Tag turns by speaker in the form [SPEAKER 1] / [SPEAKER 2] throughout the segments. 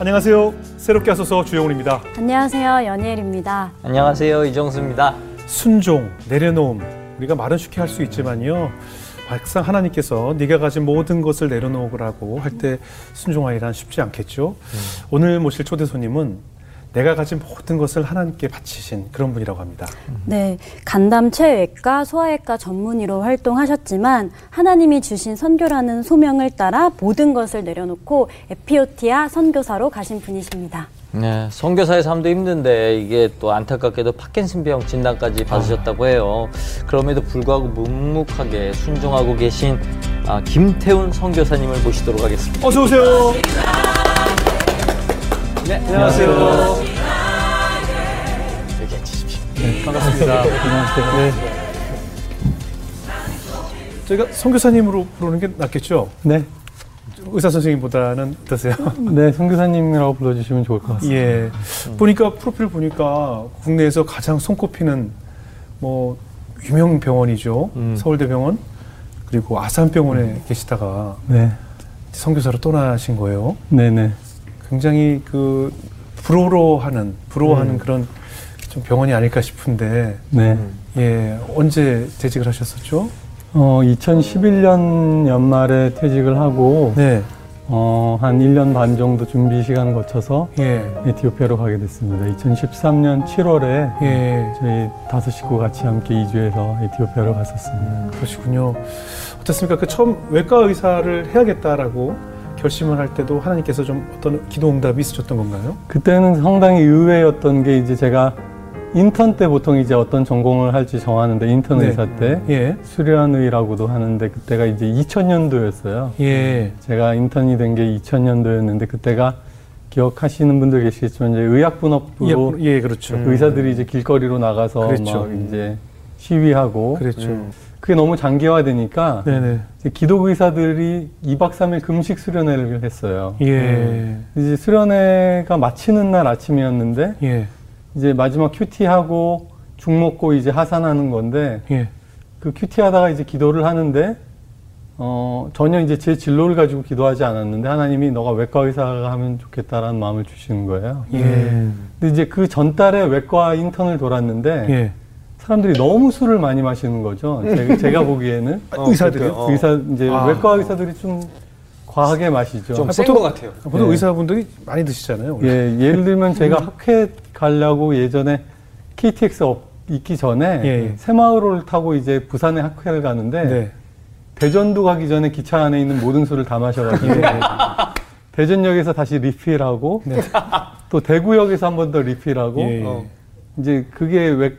[SPEAKER 1] 안녕하세요. 새롭게 하소서 주영훈입니다.
[SPEAKER 2] 안녕하세요. 연예일입니다.
[SPEAKER 3] 안녕하세요. 이정수입니다.
[SPEAKER 1] 순종, 내려놓음. 우리가 말은 쉽게 할 수 있지만요. 막상 하나님께서 네가 가진 모든 것을 내려놓으라고 할 때 순종하기란 쉽지 않겠죠. 음. 오늘 모실 초대 손님은 내가 가진 모든 것을 하나님께 바치신 그런 분이라고 합니다.
[SPEAKER 2] 네, 간담 체외과 소아외과 전문의로 활동하셨지만 하나님이 주신 선교라는 소명을 따라 모든 것을 내려놓고 에피오티아 선교사로 가신 분이십니다.
[SPEAKER 3] 네, 선교사의 삶도 힘든데 이게 또 안타깝게도 파킨슨병 진단까지 받으셨다고 해요. 그럼에도 불구하고 묵묵하게 순종하고 계신 아, 김태훈 선교사님을 모시도록 하겠습니다.
[SPEAKER 1] 어서 오세요.
[SPEAKER 3] 네, 안녕하세요.
[SPEAKER 1] 여기 앉으십시오. 네, 반갑습니다. 안녕하세요. 네. 저희가 선교사님으로 부르는 게 낫겠죠?
[SPEAKER 4] 네.
[SPEAKER 1] 의사 선생님보다는 어떠세요?
[SPEAKER 4] 네, 선교사님이라고 불러주시면 좋을 것 같습니다.
[SPEAKER 1] 예. 보니까 프로필 보니까 국내에서 가장 손꼽히는 뭐 유명 병원이죠. 음. 서울대병원 그리고 아산병원에 음. 계시다가 네. 선교사로 떠나신 거예요.
[SPEAKER 4] 네네.
[SPEAKER 1] 굉장히 그 부러워하는 부러워하는 음. 그런 좀 병원이 아닐까 싶은데. 네. 예. 언제 퇴직을 하셨었죠?
[SPEAKER 4] 어, 2011년 연말에 퇴직을 하고 네. 어, 한 1년 반 정도 준비 시간을 거쳐서 예. 에티오피아로 가게 됐습니다. 2013년 7월에 예. 저희 다섯 식구 같이 함께 이주해서 에티오피아로 갔었습니다. 음,
[SPEAKER 1] 그러시군요. 어떻습니까? 그 처음 외과 의사를 해야겠다라고 결심을 할 때도 하나님께서 좀 어떤 기도 응답이 있으셨던 건가요?
[SPEAKER 4] 그때는 상당히 의외였던 게 이제 제가 인턴 때 보통 이제 어떤 전공을 할지 정하는데 인턴 네. 의사 때 예. 수련의라고도 하는데 그때가 이제 2000년도였어요. 예. 제가 인턴이 된 게 2000년도였는데 그때가 기억하시는 분들 계시겠지만 이제 의약분업부로
[SPEAKER 1] 예, 예 그렇죠.
[SPEAKER 4] 그 의사들이 이제 길거리로 나가서 그렇죠. 막 이제 시위하고
[SPEAKER 1] 그렇죠. 음.
[SPEAKER 4] 그게 너무 장기화되니까 네네. 기독 의사들이 2박 3일 금식 수련회를 했어요. 예. 음. 이제 수련회가 마치는 날 아침이었는데 예. 이제 마지막 큐티하고 죽 먹고 이제 하산하는 건데 예. 그 큐티하다가 이제 기도를 하는데 어 전혀 이제 제 진로를 가지고 기도하지 않았는데 하나님이 너가 외과 의사가 하면 좋겠다라는 마음을 주시는 거예요. 예. 근데 이제 그 전달에 외과 인턴을 돌았는데 예. 사람들이 너무 술을 많이 마시는 거죠. 제가, 제가 보기에는
[SPEAKER 1] 어, 의사들이 어.
[SPEAKER 4] 의사 이제 아. 외과 의사들이 좀 과하게 마시죠.
[SPEAKER 3] 좀센것 같아요.
[SPEAKER 1] 보통 네. 의사분들이 많이 드시잖아요.
[SPEAKER 4] 예, 예를 들면 제가 음. 학회 가려고 예전에 KTX 있기 전에 예, 예. 새마을호를 타고 이제 부산에 학회를 가는데 네. 대전도 가기 전에 기차 안에 있는 모든 술을 다 마셔가지고 예. 대전역에서 다시 리필하고 네. 또 대구역에서 한 번 더 리필하고 예, 예. 어. 이제 그게 외,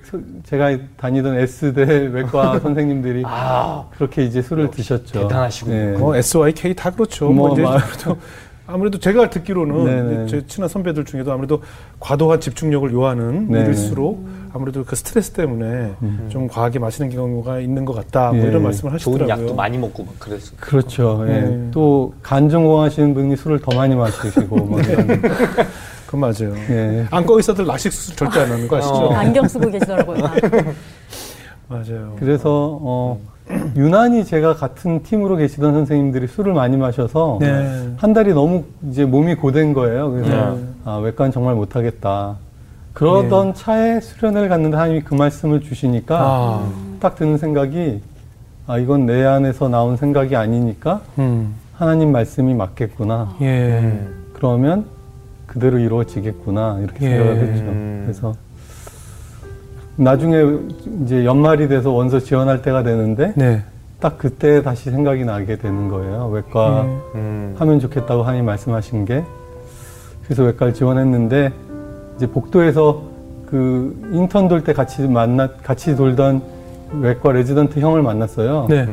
[SPEAKER 4] 제가 다니던 S대 외과 선생님들이 아, 그렇게 이제 술을 드셨죠.
[SPEAKER 3] 대단하시군요. 네.
[SPEAKER 1] 뭐 SYK 다 그렇죠. 뭐, 뭐 이제 아무래도 제가 듣기로는 제 친한 선배들 중에도 아무래도 과도한 집중력을 요하는 네네. 일일수록 아무래도 그 스트레스 때문에 음. 좀 과하게 마시는 경우가 있는 것 같다. 뭐 예. 이런 말씀을 하시더라고요.
[SPEAKER 3] 좋은 약도 많이 먹고 막 그랬어.
[SPEAKER 4] 그렇죠. 예. 네. 또간 전공하시는 분이 술을 더 많이 마시고 뭐 이런.
[SPEAKER 1] 그 맞아요. 예. 안과 의사들 라식 수술 절대 안 하는 거 아시죠? 어.
[SPEAKER 2] 안경 쓰고 계시더라고요.
[SPEAKER 1] 맞아요.
[SPEAKER 4] 그래서 어, 유난히 제가 같은 팀으로 계시던 선생님들이 술을 많이 마셔서 네. 한 달이 너무 이제 몸이 고된 거예요. 그래서 네. 아, 외과는 정말 못하겠다. 그러던 네. 차에 수련회를 갔는데 하나님이 그 말씀을 주시니까 아. 딱 드는 생각이 아 이건 내 안에서 나온 생각이 아니니까 음. 하나님 말씀이 맞겠구나. 예. 그러면 그대로 이루어지겠구나 이렇게 예. 생각을 했죠. 그래서 나중에 이제 연말이 돼서 원서 지원할 때가 되는데 네. 딱 그때 다시 생각이 나게 되는 거예요. 외과 음. 하면 좋겠다고 하나님 말씀하신 게 그래서 외과를 지원했는데 이제 복도에서 그 인턴 돌 때 같이 만나 같이 돌던 외과 레지던트 형을 만났어요. 네.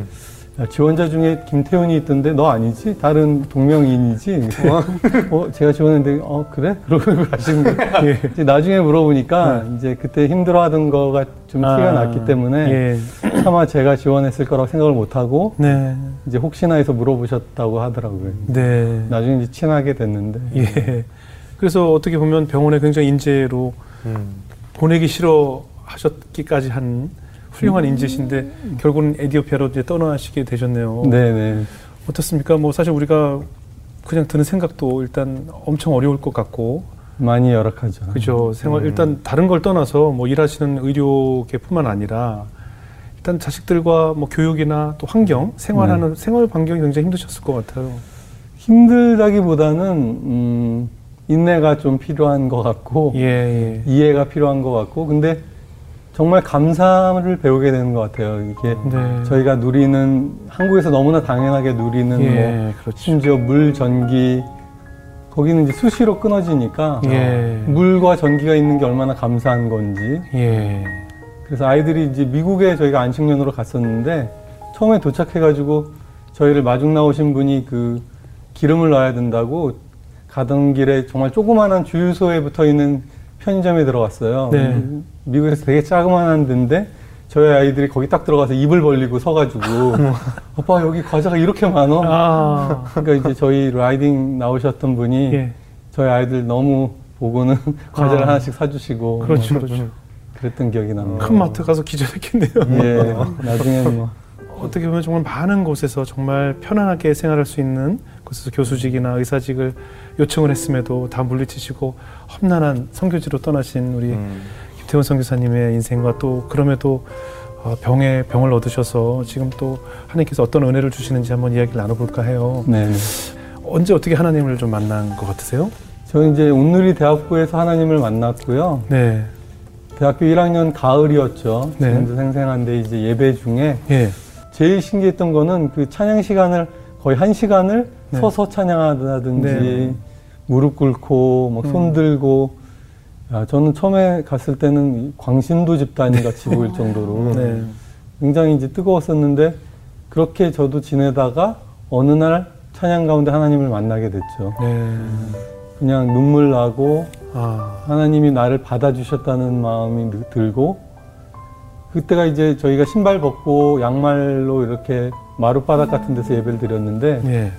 [SPEAKER 4] 야, 지원자 중에 김태훈이 있던데 너 아니지? 다른 동명이인이지? 어, 어 제가 지원했는데 어 그래? 그러고 가시는 거예요. 예. 나중에 물어보니까 네. 이제 그때 힘들어하던 거가 좀 아, 티가 났기 때문에 예. 차마 제가 지원했을 거라고 생각을 못하고 네. 이제 혹시나 해서 물어보셨다고 하더라고요. 네. 나중에 이제 친하게 됐는데.
[SPEAKER 1] 예. 그래서 어떻게 보면 병원에 굉장히 인재로 음. 보내기 싫어 하셨기까지 한 훌륭한 음. 인재신데 결국은 에디오피아로 이제 떠나시게 되셨네요.
[SPEAKER 4] 네네.
[SPEAKER 1] 어떻습니까? 뭐 사실 우리가 그냥 드는 생각도 일단 엄청 어려울 것 같고
[SPEAKER 4] 많이 열악하죠.
[SPEAKER 1] 그죠. 생활
[SPEAKER 4] 음.
[SPEAKER 1] 일단 다른 걸 떠나서 뭐 일하시는 의료계뿐만 아니라 일단 자식들과 뭐 교육이나 또 환경, 생활하는
[SPEAKER 4] 네.
[SPEAKER 1] 생활 반경이 굉장히 힘드셨을 것 같아요.
[SPEAKER 4] 힘들다기보다는 음, 인내가 좀 필요한 것 같고
[SPEAKER 1] 예, 예.
[SPEAKER 4] 이해가 필요한 것 같고 근데 정말 감사를 배우게 되는 것 같아요. 이게
[SPEAKER 1] 네.
[SPEAKER 4] 저희가 누리는 한국에서 너무나 당연하게 누리는 뭐
[SPEAKER 1] 예, 그렇죠.
[SPEAKER 4] 심지어 물, 전기 거기는 이제 수시로 끊어지니까
[SPEAKER 1] 예.
[SPEAKER 4] 물과 전기가 있는 게 얼마나 감사한 건지
[SPEAKER 1] 예.
[SPEAKER 4] 그래서 아이들이 이제 미국에 저희가 안식년으로 갔었는데 처음에 도착해가지고 저희를 마중 나오신 분이 그 기름을 넣어야 된다고 가던 길에 정말 조그마한 주유소에 붙어 있는 편의점에 들어갔어요.
[SPEAKER 1] 네.
[SPEAKER 4] 미국에서 되게 자그마한 데인데 저희 아이들이 거기 딱 들어가서 입을 벌리고 서가지고 오빠 여기 과자가 이렇게 많어.
[SPEAKER 1] 아.
[SPEAKER 4] 그러니까 이제 저희 라이딩 나오셨던 분이
[SPEAKER 1] 예.
[SPEAKER 4] 저희 아이들 너무 보고는 과자를
[SPEAKER 1] 아.
[SPEAKER 4] 하나씩 사주시고
[SPEAKER 1] 그렇죠,
[SPEAKER 4] 뭐
[SPEAKER 1] 그렇죠.
[SPEAKER 4] 그랬던 기억이 납니다.
[SPEAKER 1] 큰 마트 가서 기절했겠네요.
[SPEAKER 4] 예, 나중에 뭐
[SPEAKER 1] 어떻게 보면 정말 많은 곳에서 정말 편안하게 생활할 수 있는 곳에서 교수직이나 의사직을 요청을 했음에도 다 물리치시고 험난한 선교지로 떠나신 우리
[SPEAKER 3] 음.
[SPEAKER 1] 김태원 선교사님의 인생과 또 그럼에도 어, 병에 병을 얻으셔서 지금 또 하나님께서 어떤 은혜를 주시는지 한번 이야기를 나눠볼까 해요.
[SPEAKER 4] 네.
[SPEAKER 1] 언제 어떻게 하나님을 좀 만난 것 같으세요?
[SPEAKER 4] 저는 이제 온누리 대학부에서 하나님을 만났고요.
[SPEAKER 1] 네,
[SPEAKER 4] 대학교 1학년 가을이었죠.
[SPEAKER 1] 네.
[SPEAKER 4] 지금도 생생한데 이제 예배 중에
[SPEAKER 1] 예,
[SPEAKER 4] 제일 신기했던 거는 그 찬양 시간을 거의 한 시간을
[SPEAKER 1] 네.
[SPEAKER 4] 서서 찬양하다든지
[SPEAKER 1] 네.
[SPEAKER 4] 무릎 꿇고 막손
[SPEAKER 1] 음.
[SPEAKER 4] 들고 야, 저는 처음에 갔을 때는 광신도 집단이 같이 보일 정도로
[SPEAKER 1] 네,
[SPEAKER 4] 굉장히 이제 뜨거웠었는데 그렇게 저도 지내다가 어느 날 찬양 가운데 하나님을 만나게 됐죠.
[SPEAKER 1] 네,
[SPEAKER 4] 그냥 눈물 나고
[SPEAKER 1] 아,
[SPEAKER 4] 하나님이 나를 받아주셨다는 마음이 느- 들고 그때가 이제 저희가 신발 벗고 양말로 이렇게 마룻바닥 같은 데서 예배를 드렸는데
[SPEAKER 1] 예,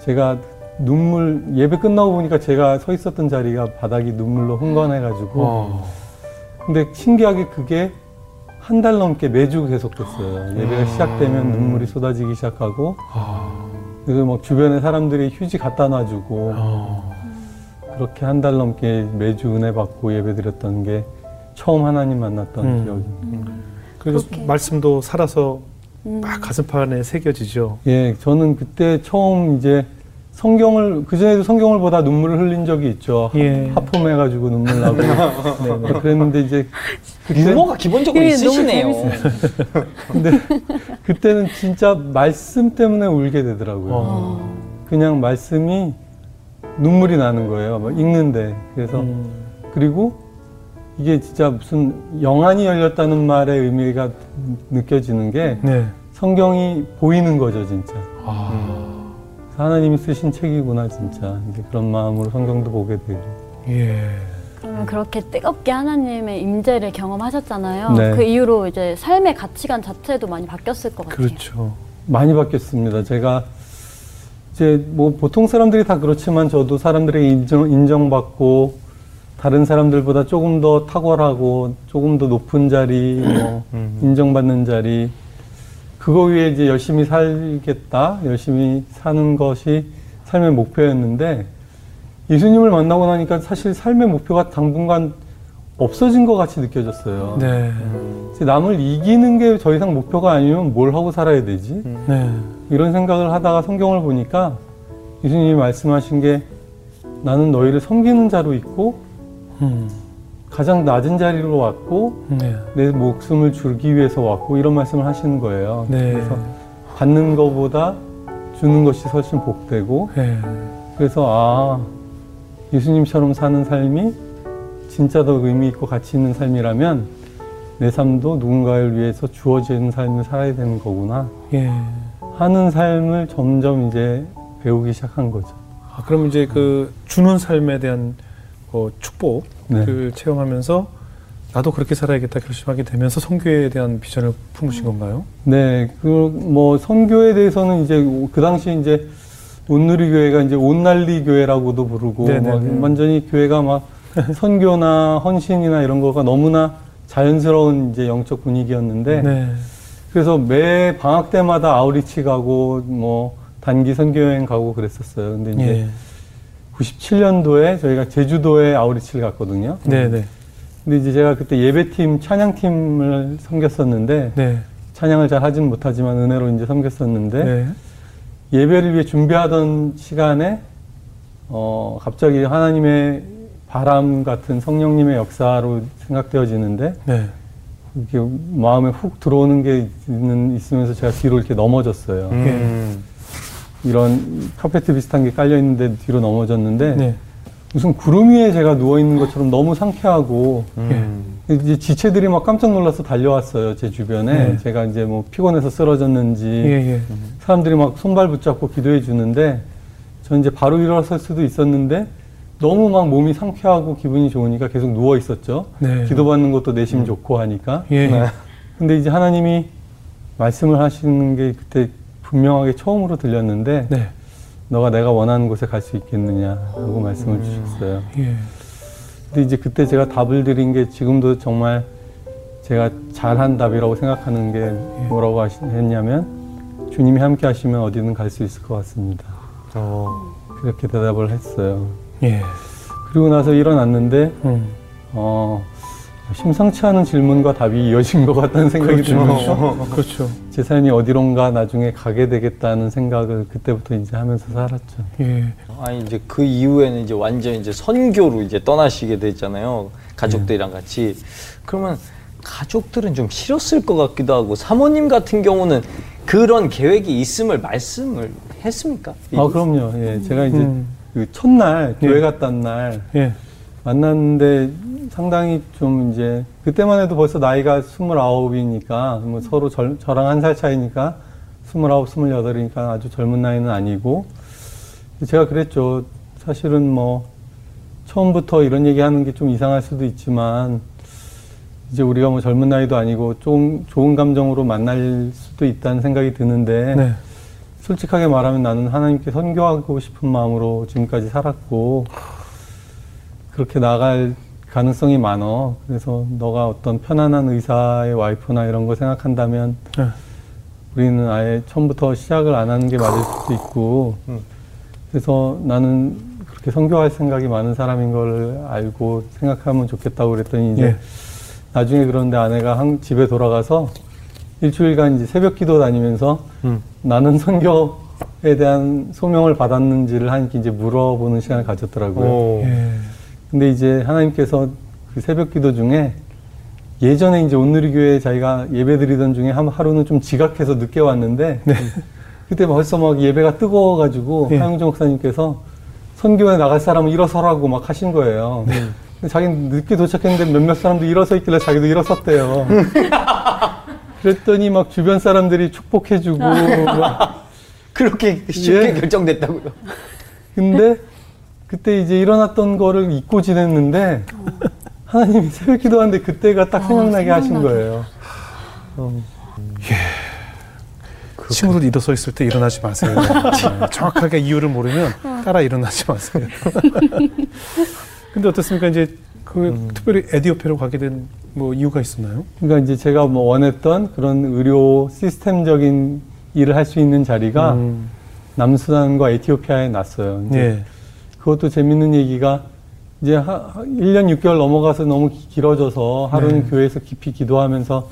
[SPEAKER 4] 제가 눈물 예배 끝나고 보니까 제가 서 있었던 자리가 바닥이 눈물로 흥건해가지고
[SPEAKER 1] 어,
[SPEAKER 4] 근데 신기하게 그게 한 달 넘게 매주 계속됐어요 예배가 시작되면 눈물이 쏟아지기 시작하고
[SPEAKER 1] 아,
[SPEAKER 4] 그래서 막 주변에 사람들이 휴지 갖다 놔주고
[SPEAKER 1] 어,
[SPEAKER 4] 그렇게 한 달 넘게 매주 은혜 받고 예배 드렸던 게 처음 하나님 만났던
[SPEAKER 1] 음.
[SPEAKER 4] 기억입니다.
[SPEAKER 1] 그래서
[SPEAKER 2] 그렇게.
[SPEAKER 1] 말씀도 살아서
[SPEAKER 2] 음.
[SPEAKER 1] 막 가슴판에 새겨지죠.
[SPEAKER 4] 예, 저는 그때 처음 이제 성경을 그전에도 성경을 보다 눈물을 흘린 적이 있죠.
[SPEAKER 1] 예.
[SPEAKER 4] 하품해가지고 눈물 나고 네, 그랬는데 이제 그때
[SPEAKER 3] 유머가 기본적으로
[SPEAKER 2] 예,
[SPEAKER 3] 있으시네요.
[SPEAKER 4] 근데 그때는 진짜 말씀 때문에 울게 되더라고요.
[SPEAKER 1] 어.
[SPEAKER 4] 그냥 말씀이 눈물이 나는 거예요. 막 읽는데 그래서
[SPEAKER 1] 음,
[SPEAKER 4] 그리고 이게 진짜 무슨 영안이 열렸다는 말의 의미가 느껴지는 게
[SPEAKER 1] 네,
[SPEAKER 4] 성경이 보이는 거죠, 진짜.
[SPEAKER 1] 아,
[SPEAKER 4] 하나님이 쓰신 책이구나, 진짜. 이제 그런 마음으로 성경도 보게 되고.
[SPEAKER 1] 예,
[SPEAKER 2] 그러면 그렇게 뜨겁게 하나님의 임재를 경험하셨잖아요.
[SPEAKER 4] 네.
[SPEAKER 2] 그 이후로 이제 삶의 가치관 자체도 많이 바뀌었을 것 같아요.
[SPEAKER 1] 그렇죠.
[SPEAKER 4] 많이 바뀌었습니다. 제가 이제 뭐 보통 사람들이 다 그렇지만 저도 사람들에게 인정, 인정받고 다른 사람들보다 조금 더 탁월하고 조금 더 높은 자리, 뭐 인정받는 자리, 그거 위에 이제 열심히 살겠다, 열심히 사는 것이 삶의 목표였는데 예수님을 만나고 나니까 사실 삶의 목표가 당분간 없어진 것 같이 느껴졌어요.
[SPEAKER 1] 네,
[SPEAKER 4] 이제 남을 이기는 게 더 이상 목표가 아니면 뭘 하고 살아야 되지?
[SPEAKER 1] 네,
[SPEAKER 4] 이런 생각을 하다가 성경을 보니까 예수님이 말씀하신 게 나는 너희를 섬기는 자로 있고
[SPEAKER 1] 음,
[SPEAKER 4] 가장 낮은 자리로 왔고
[SPEAKER 1] 네,
[SPEAKER 4] 내 목숨을 주기 위해서 왔고 이런 말씀을 하시는 거예요.
[SPEAKER 1] 네,
[SPEAKER 4] 그래서 받는 것보다 주는 것이 훨씬 복되고
[SPEAKER 1] 네,
[SPEAKER 4] 그래서 아 예수님처럼 사는 삶이 진짜 더 의미 있고 가치 있는 삶이라면 내 삶도 누군가를 위해서 주어지는 삶을 살아야 되는 거구나
[SPEAKER 1] 예.
[SPEAKER 4] 하는 삶을 점점 이제 배우기 시작한 거죠.
[SPEAKER 1] 아, 그럼 이제 그 주는 삶에 대한 어, 축복 을
[SPEAKER 4] 네.
[SPEAKER 1] 체험하면서 나도 그렇게 살아야겠다 결심하게 되면서 선교에 대한 비전을 품으신 건가요?
[SPEAKER 4] 네, 그뭐 선교에 대해서는 이제 그 당시 이제 온누리 교회가 이제 온날리 교회라고도 부르고
[SPEAKER 1] 네네네.
[SPEAKER 4] 막 완전히 교회가 막 선교나 헌신이나 이런 거가 너무나 자연스러운 이제 영적 분위기였는데
[SPEAKER 1] 네.
[SPEAKER 4] 그래서 매 방학 때마다 아우리치 가고 뭐 단기 선교 여행 가고 그랬었어요. 근데 이제 예. 97년도에 저희가 제주도에 아우리치를 갔거든요.
[SPEAKER 1] 네, 네.
[SPEAKER 4] 근데 이제 제가 그때 예배팀, 찬양팀을 섬겼었는데 네. 찬양을 잘 하진 못하지만 은혜로 이제 섬겼었는데 네. 예배를 위해 준비하던 시간에 어 갑자기 하나님의 바람 같은 성령님의 역사로 생각되어지는데 네. 이렇게 마음에 훅 들어오는 게 있는, 있으면서 제가 뒤로 이렇게 넘어졌어요. 음. 이런 카페트 비슷한 게 깔려 있는데 뒤로 넘어졌는데 네. 무슨 구름 위에 제가 누워 있는 것처럼 너무 상쾌하고 음. 이제 지체들이 막 깜짝 놀라서 달려왔어요 제 주변에 네. 제가 이제 뭐 피곤해서 쓰러졌는지 예, 예. 사람들이 막 손발 붙잡고 기도해 주는데 저 이제 바로 일어설 수도 있었는데 너무 막 몸이 상쾌하고 기분이 좋으니까 계속 누워 있었죠. 네. 기도받는 것도 내심 음. 좋고 하니까. 예. 네. 근데 이제 하나님이 말씀을 하시는 게 그때 분명하게 처음으로 들렸는데 네. 너가 내가 원하는 곳에 갈 수 있겠느냐라고 말씀을 음. 주셨어요. 예. 근데 이제 그때 제가 답을 드린 게 지금도 정말 제가 잘한 답이라고 생각하는 게 예. 뭐라고 하셨냐면 주님이 함께 하시면 어디든 갈 수 있을 것 같습니다. 어. 그렇게 대답을 했어요. 예. 그리고 나서 일어났는데 음. 어, 심상치 않은 질문과 답이 이어진 것 같다는 생각이 그렇죠. 들면서 그렇죠. 제 삶이 어디론가 나중에 가게 되겠다는 생각을 그때부터 이제 하면서 살았죠. 예.
[SPEAKER 3] 아니 이제 그 이후에는 이제 완전 이제 선교로 이제 떠나시게 됐잖아요. 가족들이랑 예. 같이. 그러면 가족들은 좀 싫었을 것 같기도 하고 사모님 같은 경우는 그런 계획이 있음을 말씀을 했습니까?
[SPEAKER 4] 아 그럼요. 예, 제가 이제 음. 그 첫날 교회 예. 갔던 날 예. 만났는데 상당히 좀 이제 그때만 해도 벌써 나이가 스물아홉이니까 뭐 서로 절, 저랑 한 살 차이니까 스물아홉, 스물여덟이니까 아주 젊은 나이는 아니고 제가 그랬죠. 사실은 뭐 처음부터 이런 얘기 하는 게 좀 이상할 수도 있지만 이제 우리가 뭐 젊은 나이도 아니고 좀 좋은 감정으로 만날 수도 있다는 생각이 드는데 네. 솔직하게 말하면 나는 하나님께 선교하고 싶은 마음으로 지금까지 살았고 그렇게 나갈 가능성이 많어. 그래서 너가 어떤 편안한 의사의 와이프나 이런 거 생각한다면 네. 우리는 아예 처음부터 시작을 안 하는 게 맞을 수도 있고 음. 그래서 나는 그렇게 선교할 생각이 많은 사람인 걸 알고 생각하면 좋겠다고 그랬더니 이제 예. 나중에 그런데 아내가 한 집에 돌아가서 일주일간 이제 새벽 기도 다니면서 음. 나는 선교에 대한 소명을 받았는지를 하나님께 이제 물어보는 시간을 가졌더라고요. 예. 근데 이제 하나님께서 그 새벽 기도 중에 예전에 이제 온누리교회 자기가 예배 드리던 중에 한 하루는 좀 지각해서 늦게 왔는데 네. 그때 벌써 막 예배가 뜨거워가지고 네. 하영정 목사님께서 선교에 나갈 사람은 일어서라고 막 하신 거예요. 네. 자기는 늦게 도착했는데 몇몇 사람도 일어서 있길래 자기도 일어섰대요. 그랬더니 막 주변 사람들이 축복해주고
[SPEAKER 3] 그렇게 쉽게 예. 결정됐다고요.
[SPEAKER 4] 근데 그때 이제 일어났던 거를 잊고 지냈는데 하나님이 새벽 기도하는데 그때가 딱 아, 생각나게 아, 하신 거예요. 어.
[SPEAKER 1] 예. 친구들 일어서 있을 때 일어나지 마세요. 네. 정확하게 이유를 모르면 따라 일어나지 마세요. 근데 어떻습니까? 이제 그 음. 특별히 에디오피아로 가게 된 뭐 이유가 있었나요?
[SPEAKER 4] 그러니까 이제 제가 뭐 원했던 그런 의료 시스템적인 일을 할 수 있는 자리가 음. 남수단과 에티오피아에 났어요. 예. 그것도 재밌는 얘기가 이제 하, 1년 6개월 넘어가서 너무 길어져서 하루는 네. 교회에서 깊이 기도하면서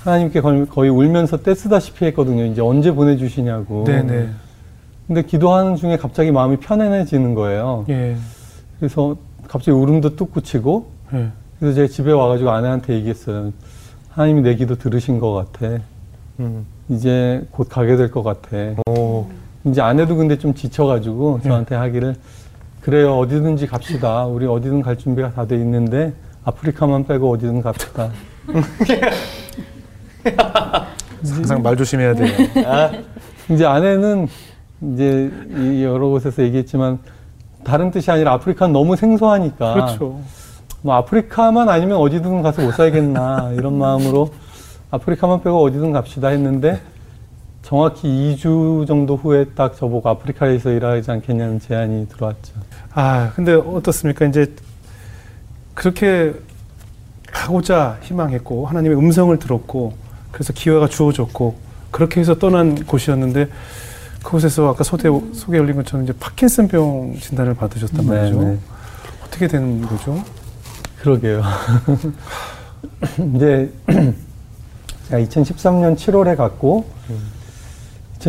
[SPEAKER 4] 하나님께 거의, 울면서 떼쓰다시피 했거든요. 이제 언제 보내주시냐고. 네네. 네. 근데 기도하는 중에 갑자기 마음이 편안해지는 거예요. 예. 그래서 갑자기 울음도 뚝 그치고 네. 그래서 제가 집에 와가지고 아내한테 얘기했어요. 하나님이 내 기도 들으신 것 같아. 음. 이제 곧 가게 될 것 같아. 오. 이제 아내도 근데 좀 지쳐가지고 네. 저한테 하기를 그래요 어디든지 갑시다. 우리 어디든 갈 준비가 다 돼 있는데 아프리카만 빼고 어디든 갑시다.
[SPEAKER 1] 항상 말 조심해야 돼요. 아.
[SPEAKER 4] 이제 아내는 이제 여러 곳에서 얘기했지만 다른 뜻이 아니라 아프리카는 너무 생소하니까. 그렇죠. 뭐 아프리카만 아니면 어디든 가서 못 살겠나 이런 마음으로 아프리카만 빼고 어디든 갑시다 했는데 정확히 2주 정도 후에 딱 저보고 아프리카에서 일하지 않겠냐는 제안이 들어왔죠.
[SPEAKER 1] 아, 근데 어떻습니까? 이제 그렇게 가고자 희망했고 하나님의 음성을 들었고 그래서 기회가 주어졌고 그렇게 해서 떠난 곳이었는데 그곳에서 아까 소개, 소개 올린 것처럼 이제 파킨슨병 진단을 받으셨단 말이죠.
[SPEAKER 4] 네, 네.
[SPEAKER 1] 어떻게 된 거죠?
[SPEAKER 4] 그러게요. 이제 제가 2013년 7월에 갔고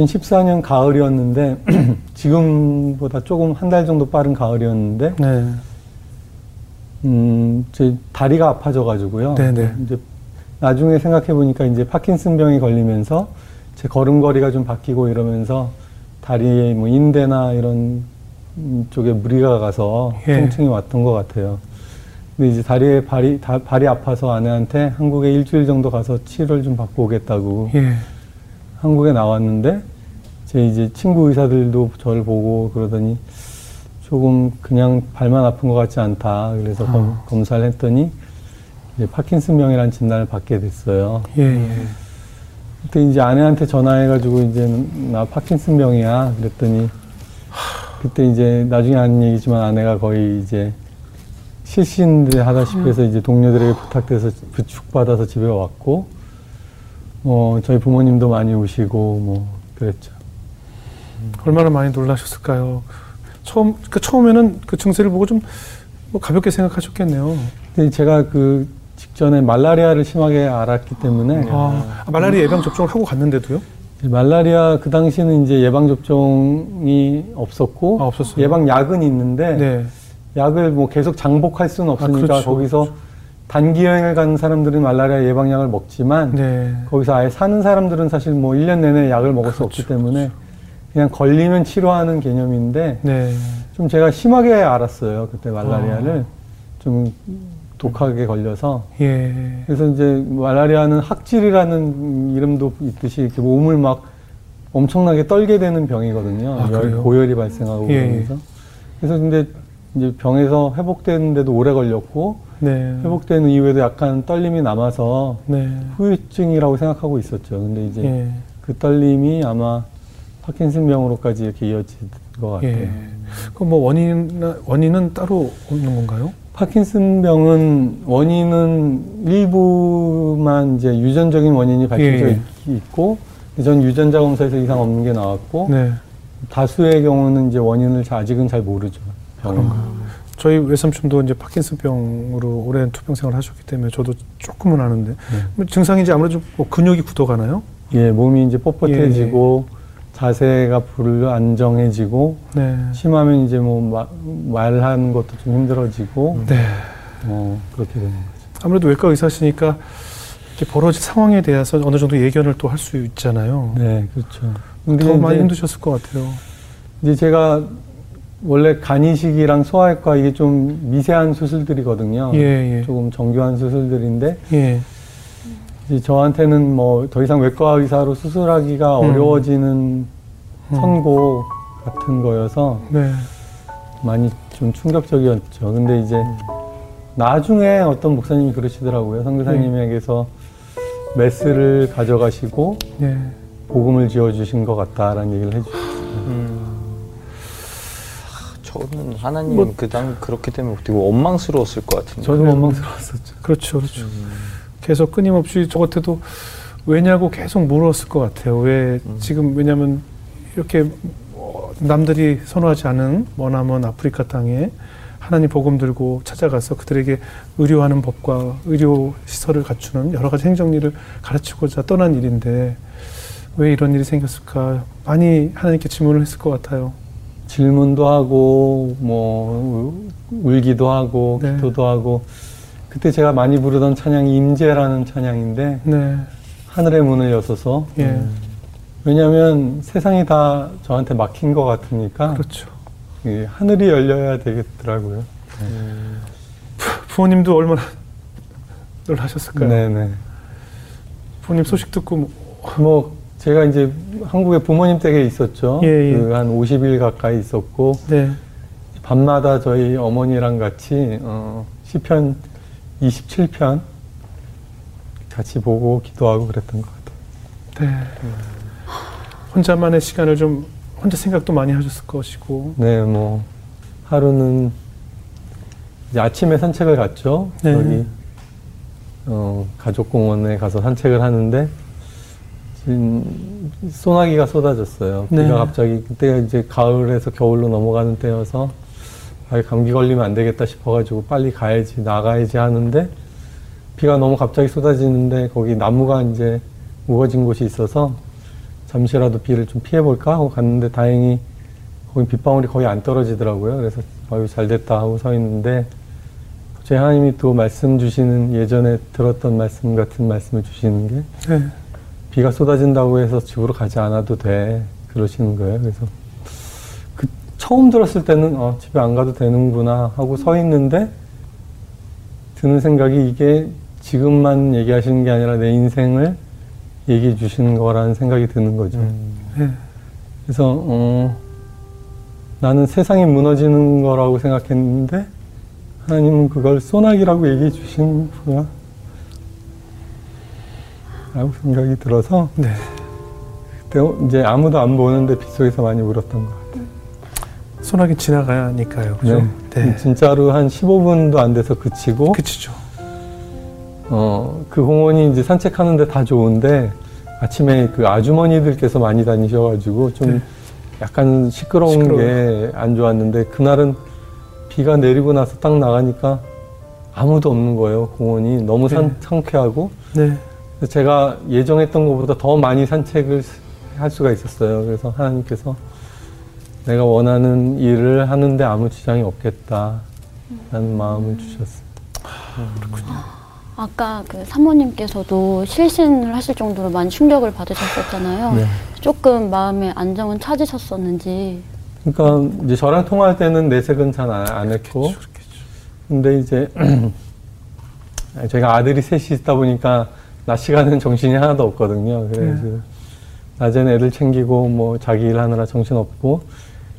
[SPEAKER 4] 2014년 가을이었는데 지금보다 조금 한 달 정도 빠른 가을이었는데
[SPEAKER 1] 네.
[SPEAKER 4] 음, 제 다리가 아파져 가지고요.
[SPEAKER 1] 네네.
[SPEAKER 4] 이제 나중에 생각해 보니까 이제 파킨슨병이 걸리면서 제 걸음걸이가 좀 바뀌고 이러면서 다리에 뭐 인대나 이런 쪽에 무리가 가서
[SPEAKER 1] 예.
[SPEAKER 4] 통증이 왔던 것 같아요. 근데 이제 다리에 발이 다, 발이 아파서 아내한테 한국에 일주일 정도 가서 치료를 좀 받고 오겠다고
[SPEAKER 1] 예.
[SPEAKER 4] 한국에 나왔는데 제 이제 친구 의사들도 저를 보고 그러더니 조금 그냥 발만 아픈 것 같지 않다. 그래서 검, 검사를 했더니 이제 파킨슨병이라는 진단을 받게 됐어요.
[SPEAKER 1] 예. 예.
[SPEAKER 4] 그때 이제 아내한테 전화해가지고 이제 나 파킨슨병이야. 그랬더니 그때 이제 나중에 아는 얘기지만 아내가 거의 이제 실신들 하다시피 해서 이제 동료들에게 부탁돼서 부축받아서 집에 왔고 뭐 저희 부모님도 많이 오시고 뭐 그랬죠.
[SPEAKER 1] 얼마나 많이 놀라셨을까요? 처음, 그 처음에는 그 증세를 보고 좀 뭐 가볍게 생각하셨겠네요.
[SPEAKER 4] 근데 제가 그 직전에 말라리아를 심하게 앓았기 때문에
[SPEAKER 1] 아, 말라리아 예방 접종을 하고 갔는데도요?
[SPEAKER 4] 말라리아 그 당시는 이제 예방 접종이 없었고
[SPEAKER 1] 아, 없었어요?
[SPEAKER 4] 예방 약은 있는데
[SPEAKER 1] 네.
[SPEAKER 4] 약을 뭐 계속 장복할 수는 없으니까
[SPEAKER 1] 그렇죠.
[SPEAKER 4] 거기서 단기 여행을 가는 사람들은 말라리아 예방약을 먹지만
[SPEAKER 1] 네.
[SPEAKER 4] 거기서 아예 사는 사람들은 사실 뭐 1년 내내 약을 먹을 수
[SPEAKER 1] 그렇죠,
[SPEAKER 4] 없기 때문에 그냥 걸리면 치료하는 개념인데
[SPEAKER 1] 네.
[SPEAKER 4] 좀 제가 심하게 알았어요. 그때 말라리아를
[SPEAKER 1] 아.
[SPEAKER 4] 좀 독하게 걸려서
[SPEAKER 1] 예.
[SPEAKER 4] 그래서 이제 말라리아는 학질이라는 이름도 있듯이 이렇게 몸을 막 엄청나게 떨게 되는 병이거든요.
[SPEAKER 1] 아,
[SPEAKER 4] 열? 고열이 발생하고
[SPEAKER 1] 예,
[SPEAKER 4] 그러면서. 그래서 근데 이제 병에서 회복되는데도 오래 걸렸고
[SPEAKER 1] 네.
[SPEAKER 4] 회복되는 이후에도 약간 떨림이 남아서
[SPEAKER 1] 네.
[SPEAKER 4] 후유증이라고 생각하고 있었죠. 근데 이제
[SPEAKER 1] 예.
[SPEAKER 4] 그 떨림이 아마 파킨슨병으로까지 이렇게 이어진 것 같아요.
[SPEAKER 1] 예. 그뭐 원인 원인은 따로 없는 건가요?
[SPEAKER 4] 파킨슨병은 원인은 일부만 이제 유전적인 원인이 밝혀져
[SPEAKER 1] 예,
[SPEAKER 4] 있- 있고 전 유전자 검사에서 이상 없는 게 나왔고
[SPEAKER 1] 네.
[SPEAKER 4] 다수의 경우는 이제 원인을 자- 아직은 잘 모르죠. 병은.
[SPEAKER 1] 저희 외삼촌도 이제 파킨슨병으로 오랜 투병 생활을 하셨기 때문에 저도 조금은 아는데 뭐 증상인지 아무래도 뭐 근육이 굳어가나요?
[SPEAKER 4] 예, 몸이 이제 뻣뻣해지고 자세가 불안정해지고
[SPEAKER 1] 네.
[SPEAKER 4] 심하면 이제 뭐 마- 말하는 것도 좀 힘들어지고
[SPEAKER 1] 네.
[SPEAKER 4] 어, 그렇게 되는 거죠.
[SPEAKER 1] 아무래도 외과 의사시니까 이렇게 벌어질 상황에 대해서 어느 정도 예견을 또 할 수 있잖아요.
[SPEAKER 4] 네, 그렇죠. 근데
[SPEAKER 1] 더 많이
[SPEAKER 4] 이제,
[SPEAKER 1] 힘드셨을 것 같아요.
[SPEAKER 4] 이제 제가 원래 간이식이랑 소아외과 이게 좀 미세한 수술들이거든요.
[SPEAKER 1] 예, 예.
[SPEAKER 4] 조금 정교한 수술들인데
[SPEAKER 1] 예.
[SPEAKER 4] 이제 저한테는 뭐 더 이상 외과 의사로 수술하기가
[SPEAKER 1] 음.
[SPEAKER 4] 어려워지는
[SPEAKER 1] 음.
[SPEAKER 4] 선고 같은 거여서
[SPEAKER 1] 네.
[SPEAKER 4] 많이 좀 충격적이었죠. 근데 이제 나중에 어떤 목사님이 그러시더라고요. 선교사님에게서 메스를 가져가시고
[SPEAKER 1] 네.
[SPEAKER 4] 복음을 지어주신 것 같다라는 얘기를 해주셨어요.
[SPEAKER 3] 저는 하나님
[SPEAKER 1] 뭐-
[SPEAKER 3] 그당 그렇게 되면 되게 원망스러웠을 것 같은데.
[SPEAKER 4] 저도 원망스러웠었죠.
[SPEAKER 1] 그렇죠, 그렇죠. 계속 끊임없이 저 같아도 왜냐고 계속 물었을 것 같아요. 왜 지금 왜냐하면 이렇게 어, 남들이 선호하지 않은 머나먼 아프리카 땅에 하나님 복음 들고 찾아가서 그들에게 의료하는 법과 의료 시설을 갖추는 여러 가지 행정일을 가르치고자 떠난 일인데 왜 이런 일이 생겼을까 많이 하나님께 질문을 했을 것 같아요.
[SPEAKER 4] 질문도 하고 뭐 울- 울기도 하고
[SPEAKER 1] 네.
[SPEAKER 4] 기도도 하고 그때 제가 많이 부르던 찬양이 임재라는 찬양인데
[SPEAKER 1] 네,
[SPEAKER 4] 하늘의 문을 여서서
[SPEAKER 1] 예,
[SPEAKER 4] 왜냐하면 세상이 다 저한테 막힌 것 같으니까
[SPEAKER 1] 그렇죠.
[SPEAKER 4] 예, 하늘이 열려야 되겠더라고요.
[SPEAKER 1] 부모님도 얼마나 놀라셨을까요?
[SPEAKER 4] 네네.
[SPEAKER 1] 부모님 소식 듣고 뭐,
[SPEAKER 4] 뭐 제가 이제 한국에 부모님 댁에 있었죠.
[SPEAKER 1] 예, 예.
[SPEAKER 4] 그한 50일 가까이 있었고
[SPEAKER 1] 네,
[SPEAKER 4] 밤마다 저희 어머니랑 같이 어, 시편 27편 같이 보고 기도하고 그랬던 것 같아요.
[SPEAKER 1] 네. 혼자만의 시간을 좀 혼자 생각도 많이 하셨을 것이고,
[SPEAKER 4] 네, 뭐 하루는 아침에 산책을 갔죠.
[SPEAKER 1] 네.
[SPEAKER 4] 여기 어, 가족공원에 가서 산책을 하는데 음, 소나기가 쏟아졌어요. 비가
[SPEAKER 1] 네.
[SPEAKER 4] 갑자기 그때가 이제 가을에서 겨울로 넘어가는 때여서 아 감기 걸리면 안 되겠다 싶어가지고 빨리 가야지 나가야지 하는데 비가 너무 갑자기 쏟아지는데 거기 나무가 이제 우거진 곳이 있어서 잠시라도 비를 좀 피해볼까 하고 갔는데 다행히 거기 빗방울이 거의 안 떨어지더라고요. 그래서 아유 잘 됐다 하고 서 있는데 제 하나님이 또 말씀 주시는 예전에 들었던 말씀 같은 말씀을 주시는 게
[SPEAKER 1] 네.
[SPEAKER 4] 비가 쏟아진다고 해서 집으로 가지 않아도 돼 그러시는 거예요. 그래서 그 처음 들었을 때는 어, 집에 안 가도 되는구나 하고 서 있는데 드는 생각이 이게 지금만 얘기하시는 게 아니라 내 인생을 얘기해 주시는 거라는 생각이 드는 거죠.
[SPEAKER 1] 네.
[SPEAKER 4] 그래서 어, 나는 세상이 무너지는 거라고 생각했는데 하나님은 그걸 소나기라고 얘기해 주시는구나 라고 생각이 들어서
[SPEAKER 1] 네.
[SPEAKER 4] 그때 이제 아무도 안 보는데 빗속에서 많이 울었던 것 같아요.
[SPEAKER 1] 소나기 지나가니까요. 그죠? 네.
[SPEAKER 4] 진짜로 한 15분도 안 돼서 그치고
[SPEAKER 1] 그치죠.
[SPEAKER 4] 어, 그 공원이 이제 산책하는데 다 좋은데 아침에 그 아주머니들께서 많이 다니셔가지고 좀
[SPEAKER 1] 네.
[SPEAKER 4] 약간 시끄러운
[SPEAKER 1] 시끄러워요.
[SPEAKER 4] 게안 좋았는데 그날은 비가 내리고 나서 딱 나가니까 아무도 없는 거예요. 공원이 너무 산,
[SPEAKER 1] 네.
[SPEAKER 4] 상 쾌하고
[SPEAKER 1] 네.
[SPEAKER 4] 그래서 제가 예정했던 것보다 더 많이 산책을 할 수가 있었어요. 그래서 하나님께서 내가 원하는 일을 하는데 아무 지장이 없겠다 라는 마음을 주셨어요.
[SPEAKER 2] 아까 그 사모님께서도 실신을 하실 정도로 많이 충격을 받으셨었잖아요.
[SPEAKER 4] 네.
[SPEAKER 2] 조금 마음의 안정은 찾으셨었는지.
[SPEAKER 4] 그러니까 이제 저랑 통화할 때는 내색은 잘 안 했고,
[SPEAKER 1] 그렇겠죠.
[SPEAKER 4] 근데 이제 제가 아들이 셋이 있다 보니까 낮 시간은 정신이 하나도 없거든요. 그래서
[SPEAKER 1] 네.
[SPEAKER 4] 낮에는 애들 챙기고 뭐 자기 일 하느라 정신 없고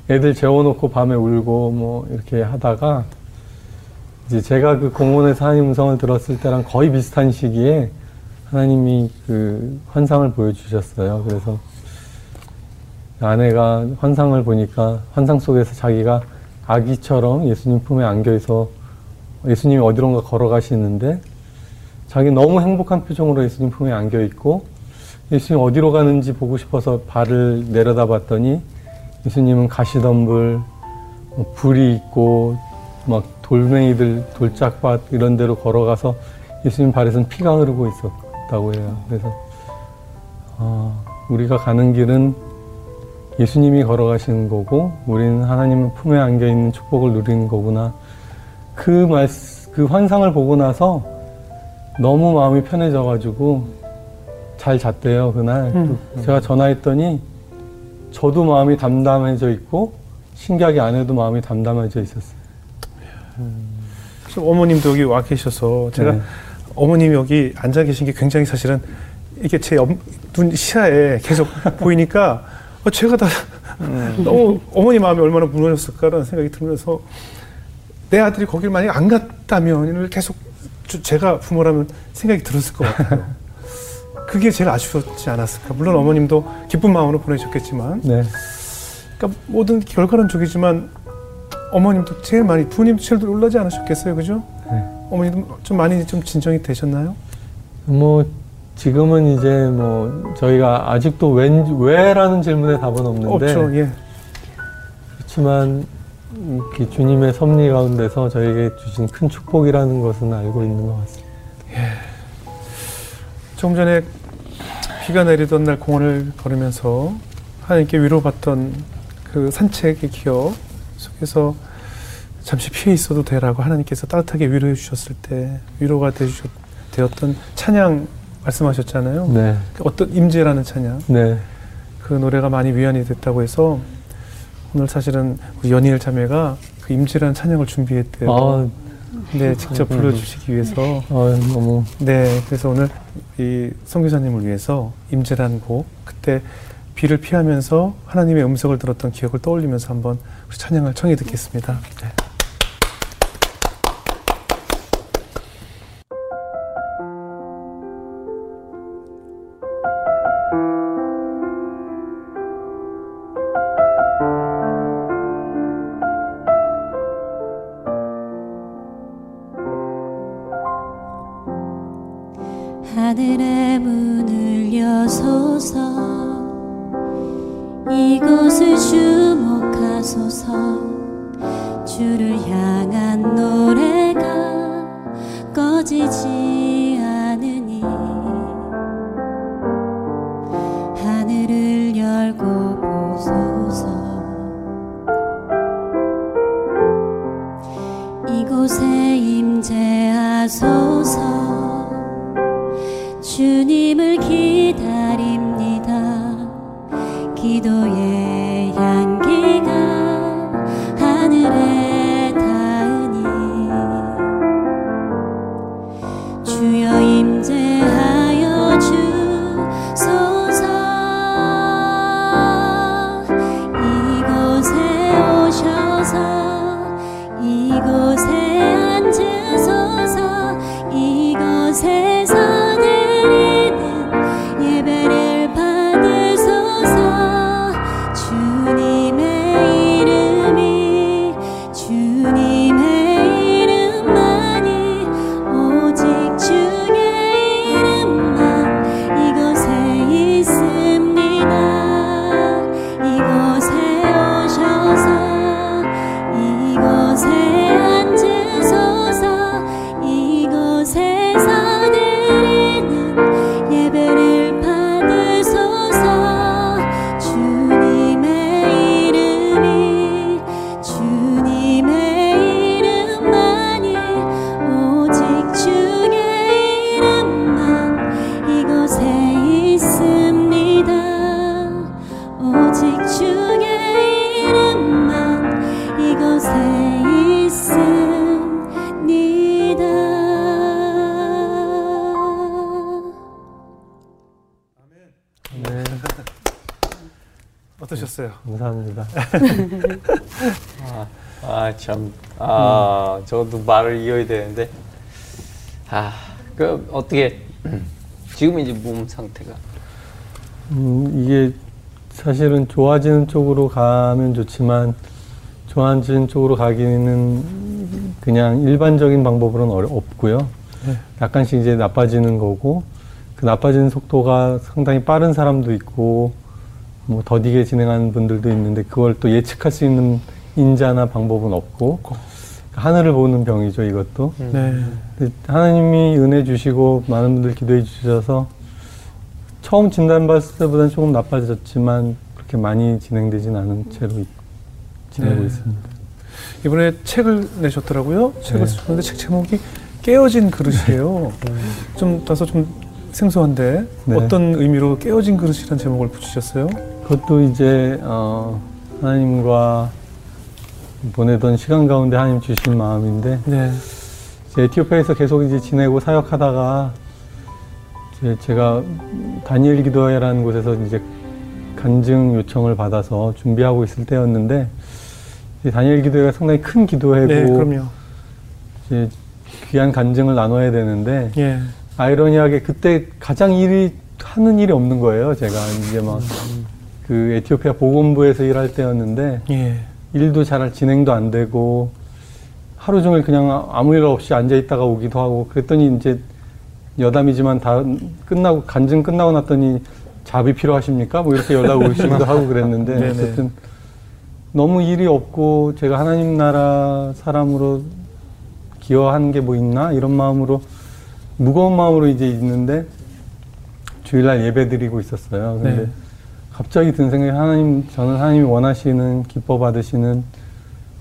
[SPEAKER 4] 애들 재워놓고 밤에 울고 뭐 이렇게 하다가 이제 제가 그 공원에서 하나님 음성을 들었을 때랑 거의 비슷한 시기에 하나님이 그 환상을 보여주셨어요. 그래서 아내가 환상을 보니까 환상 속에서 자기가 아기처럼 예수님 품에 안겨 있어 예수님이 어디론가 걸어가시는데 자기 너무 행복한 표정으로 예수님 품에 안겨 있고 예수님 어디로 가는지 보고 싶어서 발을 내려다 봤더니 예수님은 가시덤불 뭐 불이 있고 막 돌멩이들 돌짝밭 이런 데로 걸어가서 예수님 발에서는 피가 흐르고 있었다고 해요. 그래서 아, 우리가 가는 길은 예수님이 걸어가시는 거고 우리는 하나님 품에 안겨 있는 축복을 누리는 거구나. 그 말, 그 환상을 보고 나서 너무 마음이 편해져가지고 잘 잤대요 그날.
[SPEAKER 1] 음.
[SPEAKER 4] 제가 전화했더니 저도 마음이 담담해져 있고 신기하게 아내도 마음이 담담해져 있었어요.
[SPEAKER 1] 그래서 어머님도 여기 와 계셔서 제가
[SPEAKER 4] 네.
[SPEAKER 1] 어머님이 여기 앉아 계신 게 굉장히 사실은 이게 제 눈 시야에 계속 보이니까 어, 제가 다 너무 어머니 마음이 얼마나 무너졌을까라는 생각이 들면서 내 아들이 거길 만약 안 갔다면 계속 주- 제가 부모라면 생각이 들었을 것 같아요. 그게 제일 아쉬웠지 않았을까. 물론 어머님도 기쁜 마음으로 보내셨겠지만,
[SPEAKER 4] 네.
[SPEAKER 1] 그러니까 모든 결과는 저기지만 어머님도 제일 많이 부모님도 제일 놀라지 않으셨겠어요, 그죠?
[SPEAKER 4] 네.
[SPEAKER 1] 어머니도 좀 많이 좀 진정이 되셨나요?
[SPEAKER 4] 뭐 지금은 이제 뭐 저희가 아직도 왠, 왜라는 질문에 답은 없는데
[SPEAKER 1] 없죠, 예.
[SPEAKER 4] 그렇지만 이렇게 주님의 섭리 가운데서 저에게 주신 큰 축복이라는 것은 알고 있는 것 같습니다.
[SPEAKER 1] 조금 전에 비가 내리던 날 공원을 걸으면서 하나님께 위로받던 그 산책의 기억 속에서 잠시 피해 있어도 되라고 하나님께서 따뜻하게 위로해 주셨을 때 위로가 되셨, 되었던 찬양 말씀하셨잖아요.
[SPEAKER 4] 네,
[SPEAKER 1] 그 어떤 임재라는 찬양.
[SPEAKER 4] 네,
[SPEAKER 1] 그 노래가 많이 위안이 됐다고 해서 오늘 사실은 우리 연일 자매가 그 임재라는 찬양을 준비했대요.
[SPEAKER 4] 아,
[SPEAKER 1] 네, 직접 불러주시기 위해서.
[SPEAKER 4] 아, 너무
[SPEAKER 1] 네, 그래서 오늘 이 선교사님을 위해서 임재라는 곡 그때 비를 피하면서 하나님의 음성을 들었던 기억을 떠올리면서 한번 찬양을 청해 듣겠습니다. 네.
[SPEAKER 3] 말을 이어야 되는데. 아, 그, 어떻게, 지금 이제 몸 상태가.
[SPEAKER 4] 음, 이게 사실은 좋아지는 쪽으로 가면 좋지만 좋아지는 쪽으로 가기는 그냥 일반적인 방법으로는 어려, 없고요.
[SPEAKER 1] 네.
[SPEAKER 4] 약간씩 이제 나빠지는 거고 그 나빠지는 속도가 상당히 빠른 사람도 있고 뭐 더디게 진행하는 분들도 있는데 그걸 또 예측할 수 있는 인자나 방법은 없고 하늘을 보는 병이죠 이것도.
[SPEAKER 1] 네.
[SPEAKER 4] 근데 하나님이 은혜 주시고 많은 분들 기도해 주셔서 처음 진단받았을 때보다는 조금 나빠졌지만 그렇게 많이 진행되진 않은 채로 있- 지내고
[SPEAKER 1] 네.
[SPEAKER 4] 있습니다.
[SPEAKER 1] 이번에 책을 내셨더라고요. 책을
[SPEAKER 4] 네.
[SPEAKER 1] 쓰셨는데 책 제목이 깨어진 그릇이에요. 좀 다소 좀 생소한데
[SPEAKER 4] 네.
[SPEAKER 1] 어떤 의미로 깨어진 그릇이라는 제목을 붙이셨어요?
[SPEAKER 4] 그것도 이제 어, 하나님과 보내던 시간 가운데 하나님 주신 마음인데
[SPEAKER 1] 네.
[SPEAKER 4] 에티오피아에서 계속 이제 지내고 사역하다가 제가 다니엘 기도회라는 곳에서 이제 간증 요청을 받아서 준비하고 있을 때였는데 다니엘 기도회가 상당히 큰 기도회고
[SPEAKER 1] 네, 그럼요.
[SPEAKER 4] 이제 귀한 간증을 나눠야 되는데
[SPEAKER 1] 예.
[SPEAKER 4] 아이러니하게 그때 가장 일이 하는 일이 없는 거예요. 제가 이제 막 그 에티오피아 보건부에서 일할 때였는데
[SPEAKER 1] 예.
[SPEAKER 4] 일도 잘 진행도 안 되고 하루 종일 그냥 아무 일 없이 앉아 있다가 오기도 하고 그랬더니 이제 여담이지만 다 끝나고 간증 끝나고 났더니 잡이 필요하십니까? 뭐 이렇게 연락 오시기도 하고 그랬는데. 어쨌든 너무 일이 없고 제가 하나님 나라 사람으로 기여하는 게뭐 있나 이런 마음으로 무거운 마음으로 이제 있는데 주일날 예배 드리고 있었어요. 근데
[SPEAKER 1] 네.
[SPEAKER 4] 갑자기 든 생각이 하나님 저는 하나님이 원하시는 기뻐 받으시는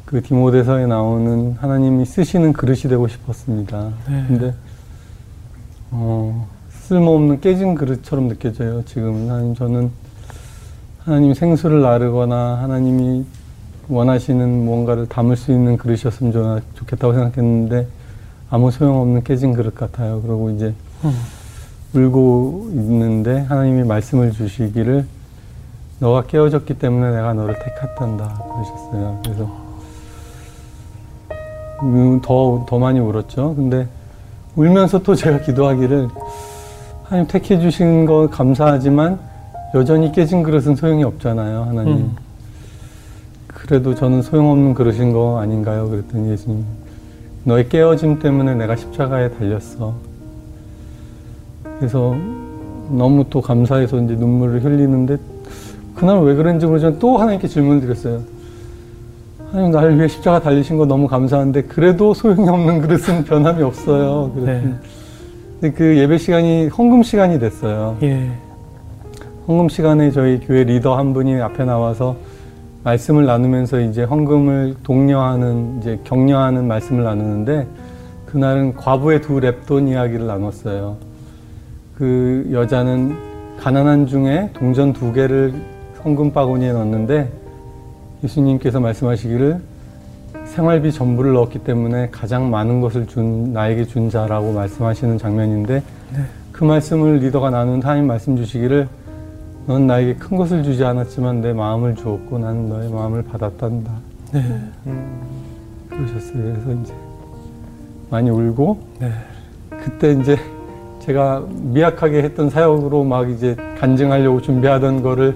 [SPEAKER 4] 그 디모데서에 나오는 하나님이 쓰시는 그릇이 되고 싶었습니다.
[SPEAKER 1] 네.
[SPEAKER 4] 근데 어, 쓸모없는 깨진 그릇처럼 느껴져요. 지금은 하나님 저는 하나님 생수를 나르거나 하나님이 원하시는 무언가를 담을 수 있는 그릇이었으면 좋- 좋겠다고 생각했는데 아무 소용없는 깨진 그릇 같아요. 그리고 이제
[SPEAKER 1] 음.
[SPEAKER 4] 울고 있는데 하나님이 말씀을 주시기를 너가 깨어졌기 때문에 내가 너를 택했단다 그러셨어요. 그래서 음, 더, 더 많이 울었죠. 근데 울면서 또 제가 기도하기를 하나님 택해 주신 거 감사하지만 여전히 깨진 그릇은 소용이 없잖아요. 하나님.
[SPEAKER 1] 음.
[SPEAKER 4] 그래도 저는 소용없는 그릇인 거 아닌가요? 그랬더니 예수님 너의 깨어짐 때문에 내가 십자가에 달렸어. 그래서 너무 또 감사해서 이제 눈물을 흘리는데 그날 왜 그런지 모르지만 또 하나님께 질문을 드렸어요. 하나님 나를 위해 십자가 달리신 거 너무 감사한데 그래도 소용이 없는 그릇은 변함이 없어요. 그랬더니
[SPEAKER 1] 네.
[SPEAKER 4] 그 예배 시간이 헌금 시간이 됐어요.
[SPEAKER 1] 예.
[SPEAKER 4] 헌금 시간에 저희 교회 리더 한 분이 앞에 나와서 말씀을 나누면서 이제 헌금을 독려하는 이제 격려하는 말씀을 나누는데 그날은 과부의 두 랩돈 이야기를 나눴어요. 그 여자는 가난한 중에 동전 두 개를 헌금 바구니에 넣었는데 예수님께서 말씀하시기를 생활비 전부를 넣었기 때문에 가장 많은 것을 준 나에게 준 자라고 말씀하시는 장면인데 그 말씀을 리더가 나눈 하나님 말씀 주시기를 넌 나에게 큰 것을 주지 않았지만 내 마음을 주었고 나는 너의 마음을 받았단다.
[SPEAKER 1] 네.
[SPEAKER 4] 그러셨어요. 그래서 이제 많이 울고
[SPEAKER 1] 네.
[SPEAKER 4] 그때 이제 제가 미약하게 했던 사역으로 막 이제 간증하려고 준비하던 거를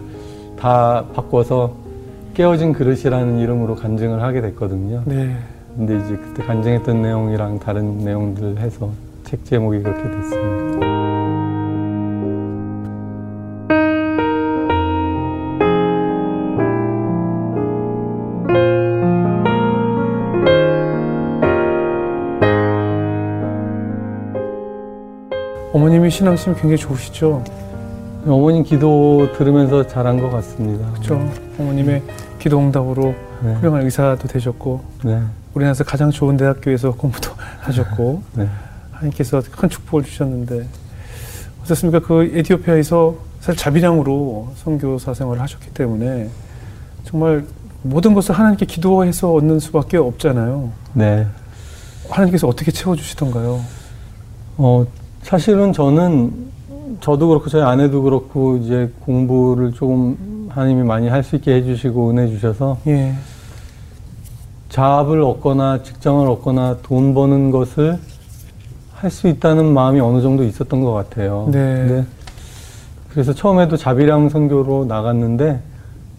[SPEAKER 4] 다 바꿔서 깨어진 그릇이라는 이름으로 간증을 하게 됐거든요.
[SPEAKER 1] 네.
[SPEAKER 4] 근데 이제 그때 간증했던 내용이랑 다른 내용들 해서 책 제목이 그렇게 됐습니다.
[SPEAKER 1] 어머님이 신앙심이 굉장히 좋으시죠?
[SPEAKER 4] 어머님 기도 들으면서 자란 것 같습니다.
[SPEAKER 1] 그렇죠. 어머님의 기도 응답으로
[SPEAKER 4] 네.
[SPEAKER 1] 훌륭한 의사도 되셨고
[SPEAKER 4] 네.
[SPEAKER 1] 우리나라에서 가장 좋은 대학교에서 공부도 하셨고
[SPEAKER 4] 네.
[SPEAKER 1] 하나님께서 큰 축복을 주셨는데 어떻습니까? 그 에티오피아에서 사실 자비량으로 선교사 생활을 하셨기 때문에 정말 모든 것을 하나님께 기도해서 얻는 수밖에 없잖아요.
[SPEAKER 4] 네.
[SPEAKER 1] 하나님께서 어떻게 채워주시던가요?
[SPEAKER 4] 어, 사실은 저는 저도 그렇고 저희 아내도 그렇고 이제 공부를 조금 하나님이 많이 할 수 있게 해주시고 은혜 주셔서
[SPEAKER 1] 예,
[SPEAKER 4] 잡을 얻거나 직장을 얻거나 돈 버는 것을 할 수 있다는 마음이 어느 정도 있었던 것 같아요.
[SPEAKER 1] 네.
[SPEAKER 4] 그래서 처음에도 자비량 선교로 나갔는데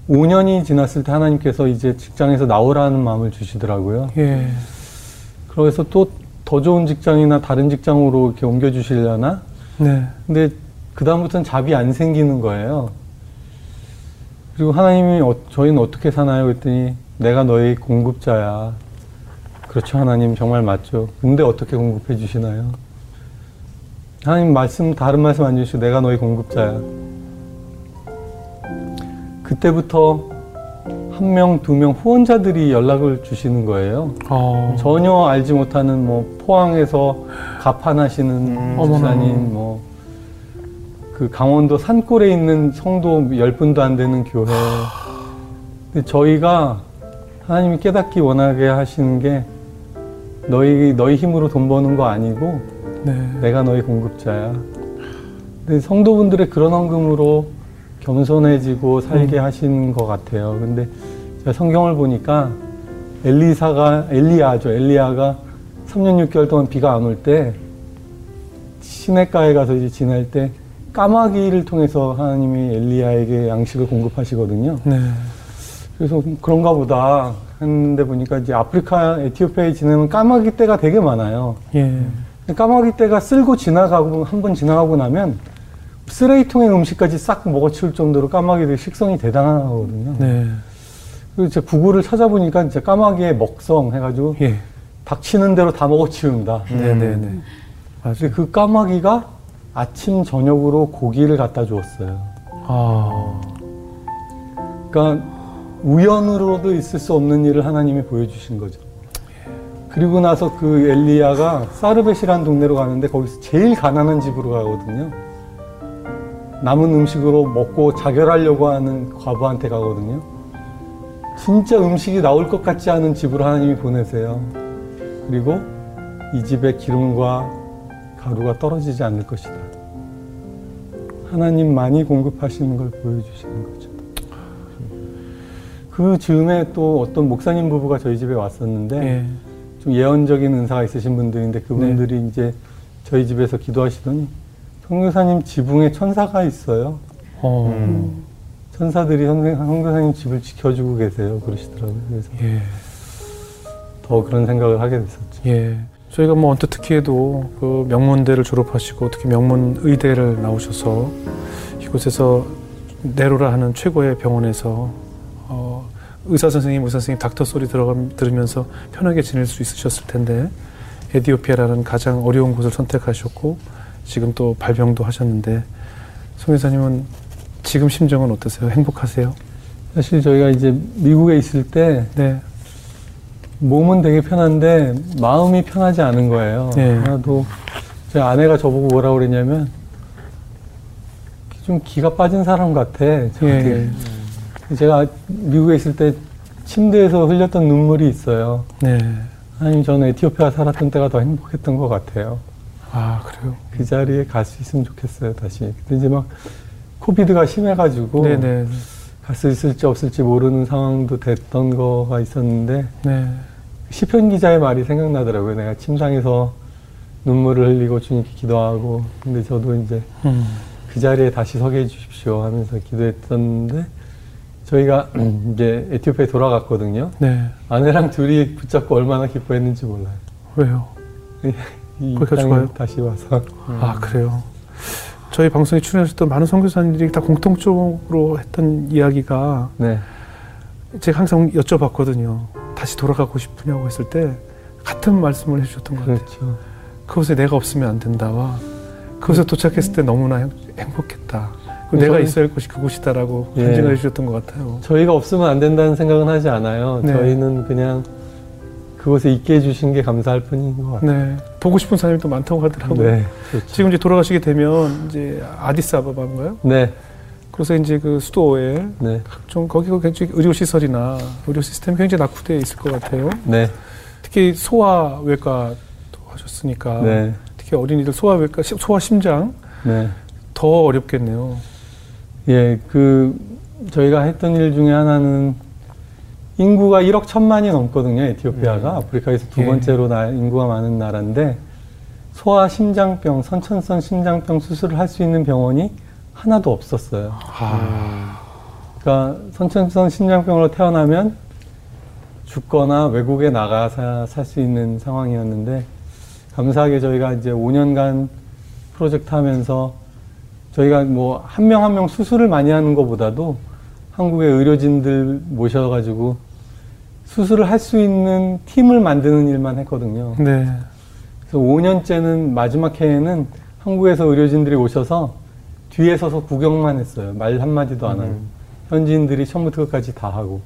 [SPEAKER 4] 5년이 지났을 때 하나님께서 이제 직장에서 나오라는 마음을 주시더라고요.
[SPEAKER 1] 예,
[SPEAKER 4] 그래서 또 더 좋은 직장이나 다른 직장으로 이렇게 옮겨주시려나?
[SPEAKER 1] 네,
[SPEAKER 4] 근데 그다음부터는 잡이 안 생기는 거예요. 그리고 하나님이 어, 저희는 어떻게 사나요? 그랬더니 내가 너의 공급자야. 그렇죠, 하나님 정말 맞죠. 근데 어떻게 공급해 주시나요? 하나님 말씀 다른 말씀 안 주시고 내가 너의 공급자야. 그때부터 한 명, 두 명 후원자들이 연락을 주시는 거예요.
[SPEAKER 1] 어,
[SPEAKER 4] 전혀 알지 못하는 뭐 포항에서 가판하시는 목사님 뭐 그 강원도 산골에 있는 성도 열 분도 안 되는 교회. 근데 저희가 하나님이 깨닫기 원하게 하시는 게 너희 너희 힘으로 돈 버는 거 아니고
[SPEAKER 1] 네,
[SPEAKER 4] 내가 너희 공급자야. 근데 성도분들의 그런 헌금으로 겸손해지고 살게 하시는 것 같아요. 근데 제가 성경을 보니까 엘리사가 엘리야죠. 엘리야가 3년 6개월 동안 비가 안 올 때 시냇가에 가서 이제 지날 때 까마귀를 통해서 하나님이 엘리야에게 양식을 공급하시거든요.
[SPEAKER 1] 네,
[SPEAKER 4] 그래서 그런가 보다 했는데 보니까 이제 아프리카 에티오피아에 지내면 까마귀 떼가 되게 많아요.
[SPEAKER 1] 예,
[SPEAKER 4] 까마귀 떼가 쓸고 지나가고 한 번 지나가고 나면 쓰레기통의 음식까지 싹 먹어치울 정도로 까마귀들 식성이 대단하거든요.
[SPEAKER 1] 네,
[SPEAKER 4] 그리고 제가 구글을 찾아보니까 진짜 까마귀의 먹성 해가지고
[SPEAKER 1] 예,
[SPEAKER 4] 닥치는 대로 다 먹어치운다.
[SPEAKER 1] 네, 네, 네.
[SPEAKER 4] 근데 그 까마귀가 아침 저녁으로 고기를 갖다 주었어요.
[SPEAKER 1] 아,
[SPEAKER 4] 그러니까 우연으로도 있을 수 없는 일을 하나님이 보여주신 거죠. 그리고 나서 그 엘리야가 사르벳이라는 동네로 가는데 거기서 제일 가난한 집으로 가거든요. 남은 음식으로 먹고 자결하려고 하는 과부한테 가거든요. 진짜 음식이 나올 것 같지 않은 집으로 하나님이 보내세요. 그리고 이 집에 기름과 가루가 떨어지지 않을 것이다. 하나님만이 공급하시는 걸 보여주시는 거죠. 그 즈음에 또 어떤 목사님 부부가 저희 집에 왔었는데
[SPEAKER 1] 예,
[SPEAKER 4] 좀 예언적인 은사가 있으신 분들인데 그분들이 이제 저희 집에서 기도하시더니 성교사님 지붕에 천사가 있어요.
[SPEAKER 1] 어,
[SPEAKER 4] 천사들이 선생, 성교사님 집을 지켜주고 계세요. 그러시더라고요. 그래서
[SPEAKER 1] 예,
[SPEAKER 4] 더 그런 생각을 하게 됐었죠.
[SPEAKER 1] 예. 저희가 뭐 언뜻 듣기에도 그 명문대를 졸업하시고 특히 명문 의대를 나오셔서 이곳에서 내로라 하는 최고의 병원에서 어, 의사 선생님, 의사 선생님 닥터 소리 들어가 들으면서 편하게 지낼 수 있으셨을 텐데 에디오피아라는 가장 어려운 곳을 선택하셨고 지금 또 발병도 하셨는데 송 여사님은 지금 심정은 어떠세요? 행복하세요?
[SPEAKER 4] 사실 저희가 이제 미국에 있을 때
[SPEAKER 1] 네.
[SPEAKER 4] 몸은 되게 편한데 마음이 편하지 않은 거예요.
[SPEAKER 1] 네.
[SPEAKER 4] 하나도 제 아내가 저보고 뭐라고 그랬냐면 좀 기가 빠진 사람 같아. 저한테.
[SPEAKER 1] 예.
[SPEAKER 4] 제가 미국에 있을 때 침대에서 흘렸던 눈물이 있어요.
[SPEAKER 1] 네.
[SPEAKER 4] 아니 저는 에티오피아 살았던 때가 더 행복했던 것 같아요.
[SPEAKER 1] 아 그래요.
[SPEAKER 4] 그 자리에 갈 수 있으면 좋겠어요 다시. 근데 이제 막 코비드가 심해가지고
[SPEAKER 1] 네네.
[SPEAKER 4] 갈수 있을지 없을지 모르는 상황도 됐던 거가 있었는데
[SPEAKER 1] 네.
[SPEAKER 4] 시편 기자의 말이 생각나더라고요. 내가 침상에서 눈물을 흘리고 주님께 기도하고 근데 저도 이제
[SPEAKER 1] 음.
[SPEAKER 4] 그 자리에 다시 서게 해주십시오 하면서 기도했었는데 저희가 이제 에티오피아에 돌아갔거든요.
[SPEAKER 1] 네.
[SPEAKER 4] 아내랑 둘이 붙잡고 얼마나 기뻐했는지 몰라요.
[SPEAKER 1] 왜요?
[SPEAKER 4] 이
[SPEAKER 1] 거기가
[SPEAKER 4] 땅에
[SPEAKER 1] 좋아요?
[SPEAKER 4] 다시 와서
[SPEAKER 1] 아 그래요. 저희 방송에 출연하셨던 많은 선교사님들이 다 공통적으로 했던 이야기가
[SPEAKER 4] 네.
[SPEAKER 1] 제가 항상 여쭤봤거든요. 다시 돌아가고 싶으냐고 했을 때 같은 말씀을 해주셨던 것 같아요.
[SPEAKER 4] 그렇죠.
[SPEAKER 1] 그곳에 내가 없으면 안 된다와 그곳에 도착했을 때 너무나 행, 행복했다.
[SPEAKER 4] 네,
[SPEAKER 1] 내가 있어야 할 곳이 그곳이다라고
[SPEAKER 4] 예.
[SPEAKER 1] 간증을 해주셨던 것 같아요.
[SPEAKER 4] 저희가 없으면 안 된다는 생각은 하지 않아요.
[SPEAKER 1] 네.
[SPEAKER 4] 저희는 그냥 그곳에 있게 해주신 게 감사할 뿐인 것 같아요.
[SPEAKER 1] 네. 보고 싶은 사람도 많다고 하더라고요.
[SPEAKER 4] 네. 그렇죠.
[SPEAKER 1] 지금 이제 돌아가시게 되면 이제 아디스아바바인가요?
[SPEAKER 4] 네.
[SPEAKER 1] 그래서 이제 그 수도에
[SPEAKER 4] 네.
[SPEAKER 1] 각종 거기가 굉장히 의료 시설이나 의료 시스템이 굉장히 낙후되어 있을 것 같아요.
[SPEAKER 4] 네.
[SPEAKER 1] 특히 소아외과도 하셨으니까
[SPEAKER 4] 네.
[SPEAKER 1] 특히 어린이들 소아외과, 시- 소아 심장
[SPEAKER 4] 네.
[SPEAKER 1] 더 어렵겠네요.
[SPEAKER 4] 예, 그 저희가 했던 일 중에 하나는 인구가 1억 천만이 넘거든요. 에티오피아가 아프리카에서 두
[SPEAKER 1] 예.
[SPEAKER 4] 번째로 나, 인구가 많은 나라인데 소아 심장병, 선천성 심장병 수술을 할 수 있는 병원이 하나도 없었어요.
[SPEAKER 1] 아,
[SPEAKER 4] 그러니까 선천성 심장병으로 태어나면 죽거나 외국에 나가서 살 수 있는 상황이었는데 감사하게 저희가 이제 5년간 프로젝트 하면서 저희가 뭐 한 명 한명 수술을 많이 하는 것보다도 한국의 의료진들 모셔가지고 수술을 할 수 있는 팀을 만드는 일만 했거든요.
[SPEAKER 1] 네.
[SPEAKER 4] 그래서 5년째는 마지막 해에는 한국에서 의료진들이 오셔서 뒤에 서서 구경만 했어요. 말 한마디도 안 하고. 현지인들이 처음부터 끝까지 다 하고.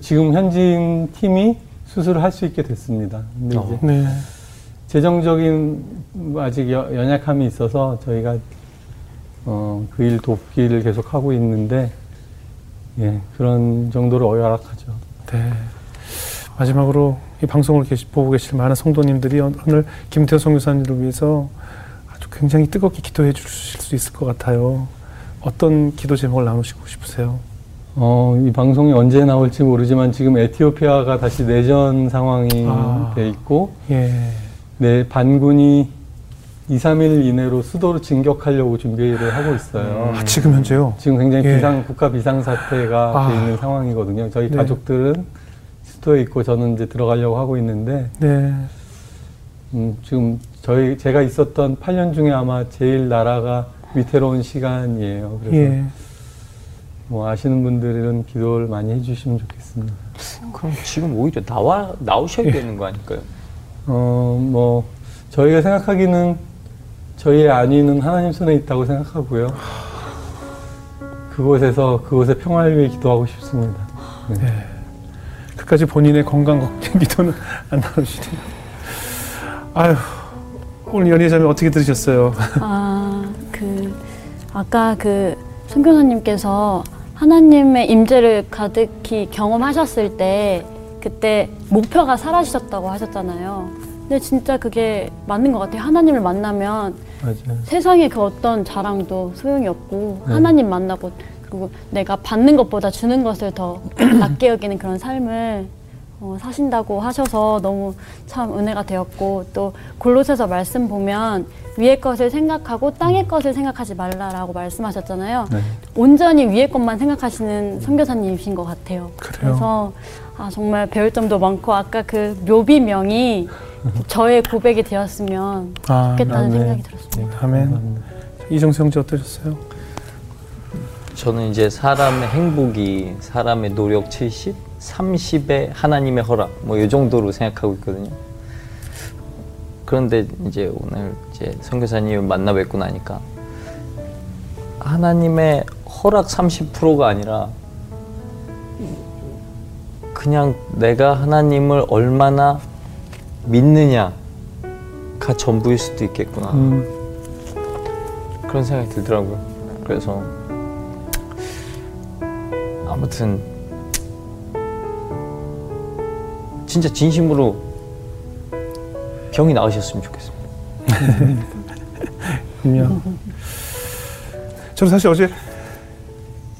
[SPEAKER 4] 지금 현지인 팀이 수술을 할 수 있게 됐습니다. 근데 이제
[SPEAKER 1] 네.
[SPEAKER 4] 재정적인 아직 여- 연약함이 있어서 저희가 어, 그 일 돕기를 계속 하고 있는데 예, 그런 정도로 어열악하죠.
[SPEAKER 1] 네. 마지막으로 이 방송을 계시, 보고 계실 많은 성도님들이 오늘 김태호 성교사님을 위해서 아주 굉장히 뜨겁게 기도해 주실 수 있을 것 같아요. 어떤 기도 제목을 나누시고 싶으세요?
[SPEAKER 4] 어, 이 방송이 언제 나올지 모르지만 지금 에티오피아가 다시 내전 상황이
[SPEAKER 1] 아.
[SPEAKER 4] 돼 있고
[SPEAKER 1] 예.
[SPEAKER 4] 네, 반군이 2, 3일 이내로 수도로 진격하려고 준비를 하고 있어요.
[SPEAKER 1] 아, 지금 현재요?
[SPEAKER 4] 지금 굉장히
[SPEAKER 1] 예.
[SPEAKER 4] 비상 국가 비상 사태가
[SPEAKER 1] 아.
[SPEAKER 4] 돼 있는 상황이거든요. 저희
[SPEAKER 1] 네.
[SPEAKER 4] 가족들은 수도에 있고 저는 이제 들어가려고 하고 있는데
[SPEAKER 1] 네.
[SPEAKER 4] 음, 지금 저희 제가 있었던 8년 중에 아마 제일 나라가 위태로운 시간이에요. 그래서
[SPEAKER 1] 예.
[SPEAKER 4] 뭐 아시는 분들은 기도를 많이 해주시면 좋겠습니다.
[SPEAKER 3] 그럼 지금 오히려 나와 나오셔야 되는 거 아닐까요?
[SPEAKER 4] 어, 뭐 저희가 생각하기는 저희의 안위는 하나님 손에 있다고 생각하고요. 그곳에서 그곳의 평화를 위해 기도하고 싶습니다.
[SPEAKER 1] 네. 끝까지 본인의 건강 걱정 기도는 안 나누시네요. 아유, 오늘 연희자매 어떻게 들으셨어요?
[SPEAKER 2] 아, 그 아까 그 선교사님께서 하나님의 임재를 가득히 경험하셨을 때 그때 목표가 사라지셨다고 하셨잖아요. 근데 진짜 그게 맞는 것 같아요. 하나님을 만나면
[SPEAKER 4] 맞아요.
[SPEAKER 2] 세상의 그 어떤 자랑도 소용이 없고
[SPEAKER 4] 네.
[SPEAKER 2] 하나님 만나고 그리고 내가 받는 것보다 주는 것을 더 낮게 여기는 그런 삶을 어, 사신다고 하셔서 너무 참 은혜가 되었고 또 골로새서 말씀 보면 위의 것을 생각하고 땅의 것을 생각하지 말라라고 말씀하셨잖아요.
[SPEAKER 4] 네.
[SPEAKER 2] 온전히 위의 것만 생각하시는 선교사님이신 것 같아요.
[SPEAKER 1] 그래요?
[SPEAKER 2] 그래서 아, 정말 배울 점도 많고 아까 그 묘비명이 저의 고백이 되었으면
[SPEAKER 1] 아,
[SPEAKER 2] 좋겠다는
[SPEAKER 1] 아멘.
[SPEAKER 2] 생각이 들었습니다.
[SPEAKER 1] 아멘. 이정수 형제 어떠셨어요?
[SPEAKER 3] 저는 이제 사람의 행복이 사람의 노력 70, 30의 하나님의 허락 뭐 이 정도로 생각하고 있거든요. 그런데 이제 오늘 이제 선교사님을 만나 뵙고 나니까 하나님의 허락 30%가 아니라 그냥 내가 하나님을 얼마나 믿느냐가 전부일 수도 있겠구나.
[SPEAKER 1] 음,
[SPEAKER 3] 그런 생각이 들더라고요. 그래서 아무튼 진짜 진심으로 병이 나으셨으면 좋겠습니다.
[SPEAKER 1] 분명. 저는 사실 어제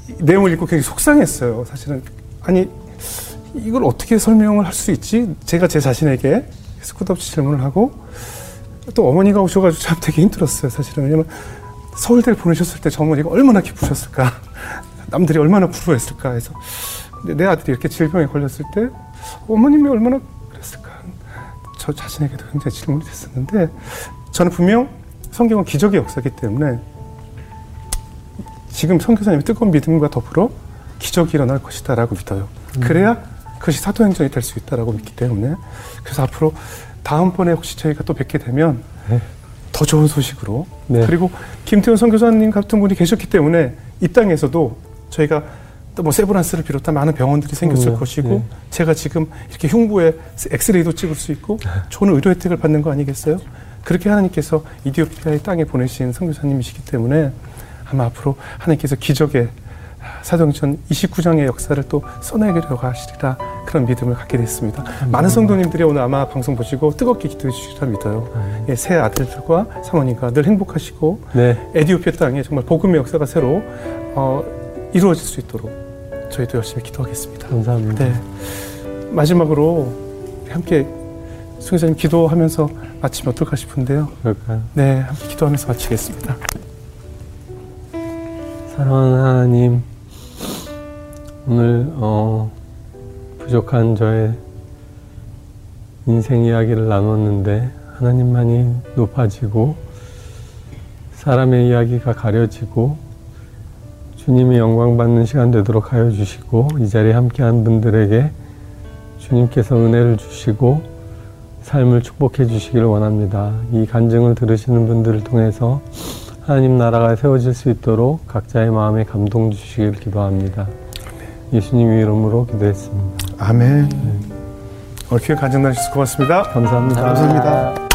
[SPEAKER 1] 이 내용을 읽고 굉장히 속상했어요. 사실은 아니 이걸 어떻게 설명을 할 수 있지? 제가 제 자신에게 끝없이 질문을 하고 또 어머니가 오셔가지고 참 되게 힘들었어요. 사실은 왜냐면 서울대를 보내셨을 때 저 어머니가 얼마나 기쁘셨을까, 남들이 얼마나 부러워했을까 해서 내 아들이 이렇게 질병에 걸렸을 때 어머님이 얼마나 그랬을까 저 자신에게도 굉장히 질문이 됐었는데 저는 분명 성경은 기적의 역사이기 때문에 지금 선교사님의 뜨거운 믿음과 더불어 기적이 일어날 것이다라고 믿어요. 그래야 그것이 사도행전이 될 수 있다라고 믿기 때문에 그래서 앞으로 다음번에 혹시 저희가 또 뵙게 되면
[SPEAKER 4] 네.
[SPEAKER 1] 더 좋은 소식으로
[SPEAKER 4] 네.
[SPEAKER 1] 그리고 김태훈 선교사님 같은 분이 계셨기 때문에 이 땅에서도 저희가 또 뭐 세브란스를 비롯한 많은 병원들이 생겼을
[SPEAKER 4] 네.
[SPEAKER 1] 것이고
[SPEAKER 4] 네.
[SPEAKER 1] 제가 지금 이렇게 흉부에 엑스레이도 찍을 수 있고 좋은 의료 혜택을 받는 거 아니겠어요? 그렇게 하나님께서 이디오피아의 땅에 보내신 선교사님이시기 때문에 아마 앞으로 하나님께서 기적의 사도행전 29장의 역사를 또 써내려고 하시리라 그런 믿음을 갖게 됐습니다. 많은 성도님들이 오늘 아마 방송 보시고 뜨겁게 기도해 주시리라 믿어요. 예, 새 아들들과 사모님과 늘 행복하시고
[SPEAKER 4] 네.
[SPEAKER 1] 에디오피아 땅에 정말 복음의 역사가 새로 어, 이루어질 수 있도록 저희도 열심히 기도하겠습니다.
[SPEAKER 4] 감사합니다.
[SPEAKER 1] 네. 마지막으로 함께 승사님 기도하면서 마치면 어떨까 싶은데요.
[SPEAKER 4] 그럴까요?
[SPEAKER 1] 네, 함께 기도하면서 마치겠습니다.
[SPEAKER 4] 사랑하는 하나님, 오늘 어, 부족한 저의 인생 이야기를 나눴는데 하나님만이 높아지고 사람의 이야기가 가려지고 주님이 영광 받는 시간 되도록 하여 주시고 이 자리에 함께한 분들에게 주님께서 은혜를 주시고 삶을 축복해 주시기를 원합니다. 이 간증을 들으시는 분들을 통해서 하나님 나라가 세워질 수 있도록 각자의 마음에 감동 주시기를 기도합니다. 예수님 이름으로 기도했습니다.
[SPEAKER 1] 아멘. 오늘 귀한 간증 나주셔서 고맙습니다.
[SPEAKER 4] 감사합니다.
[SPEAKER 1] 감사합니다.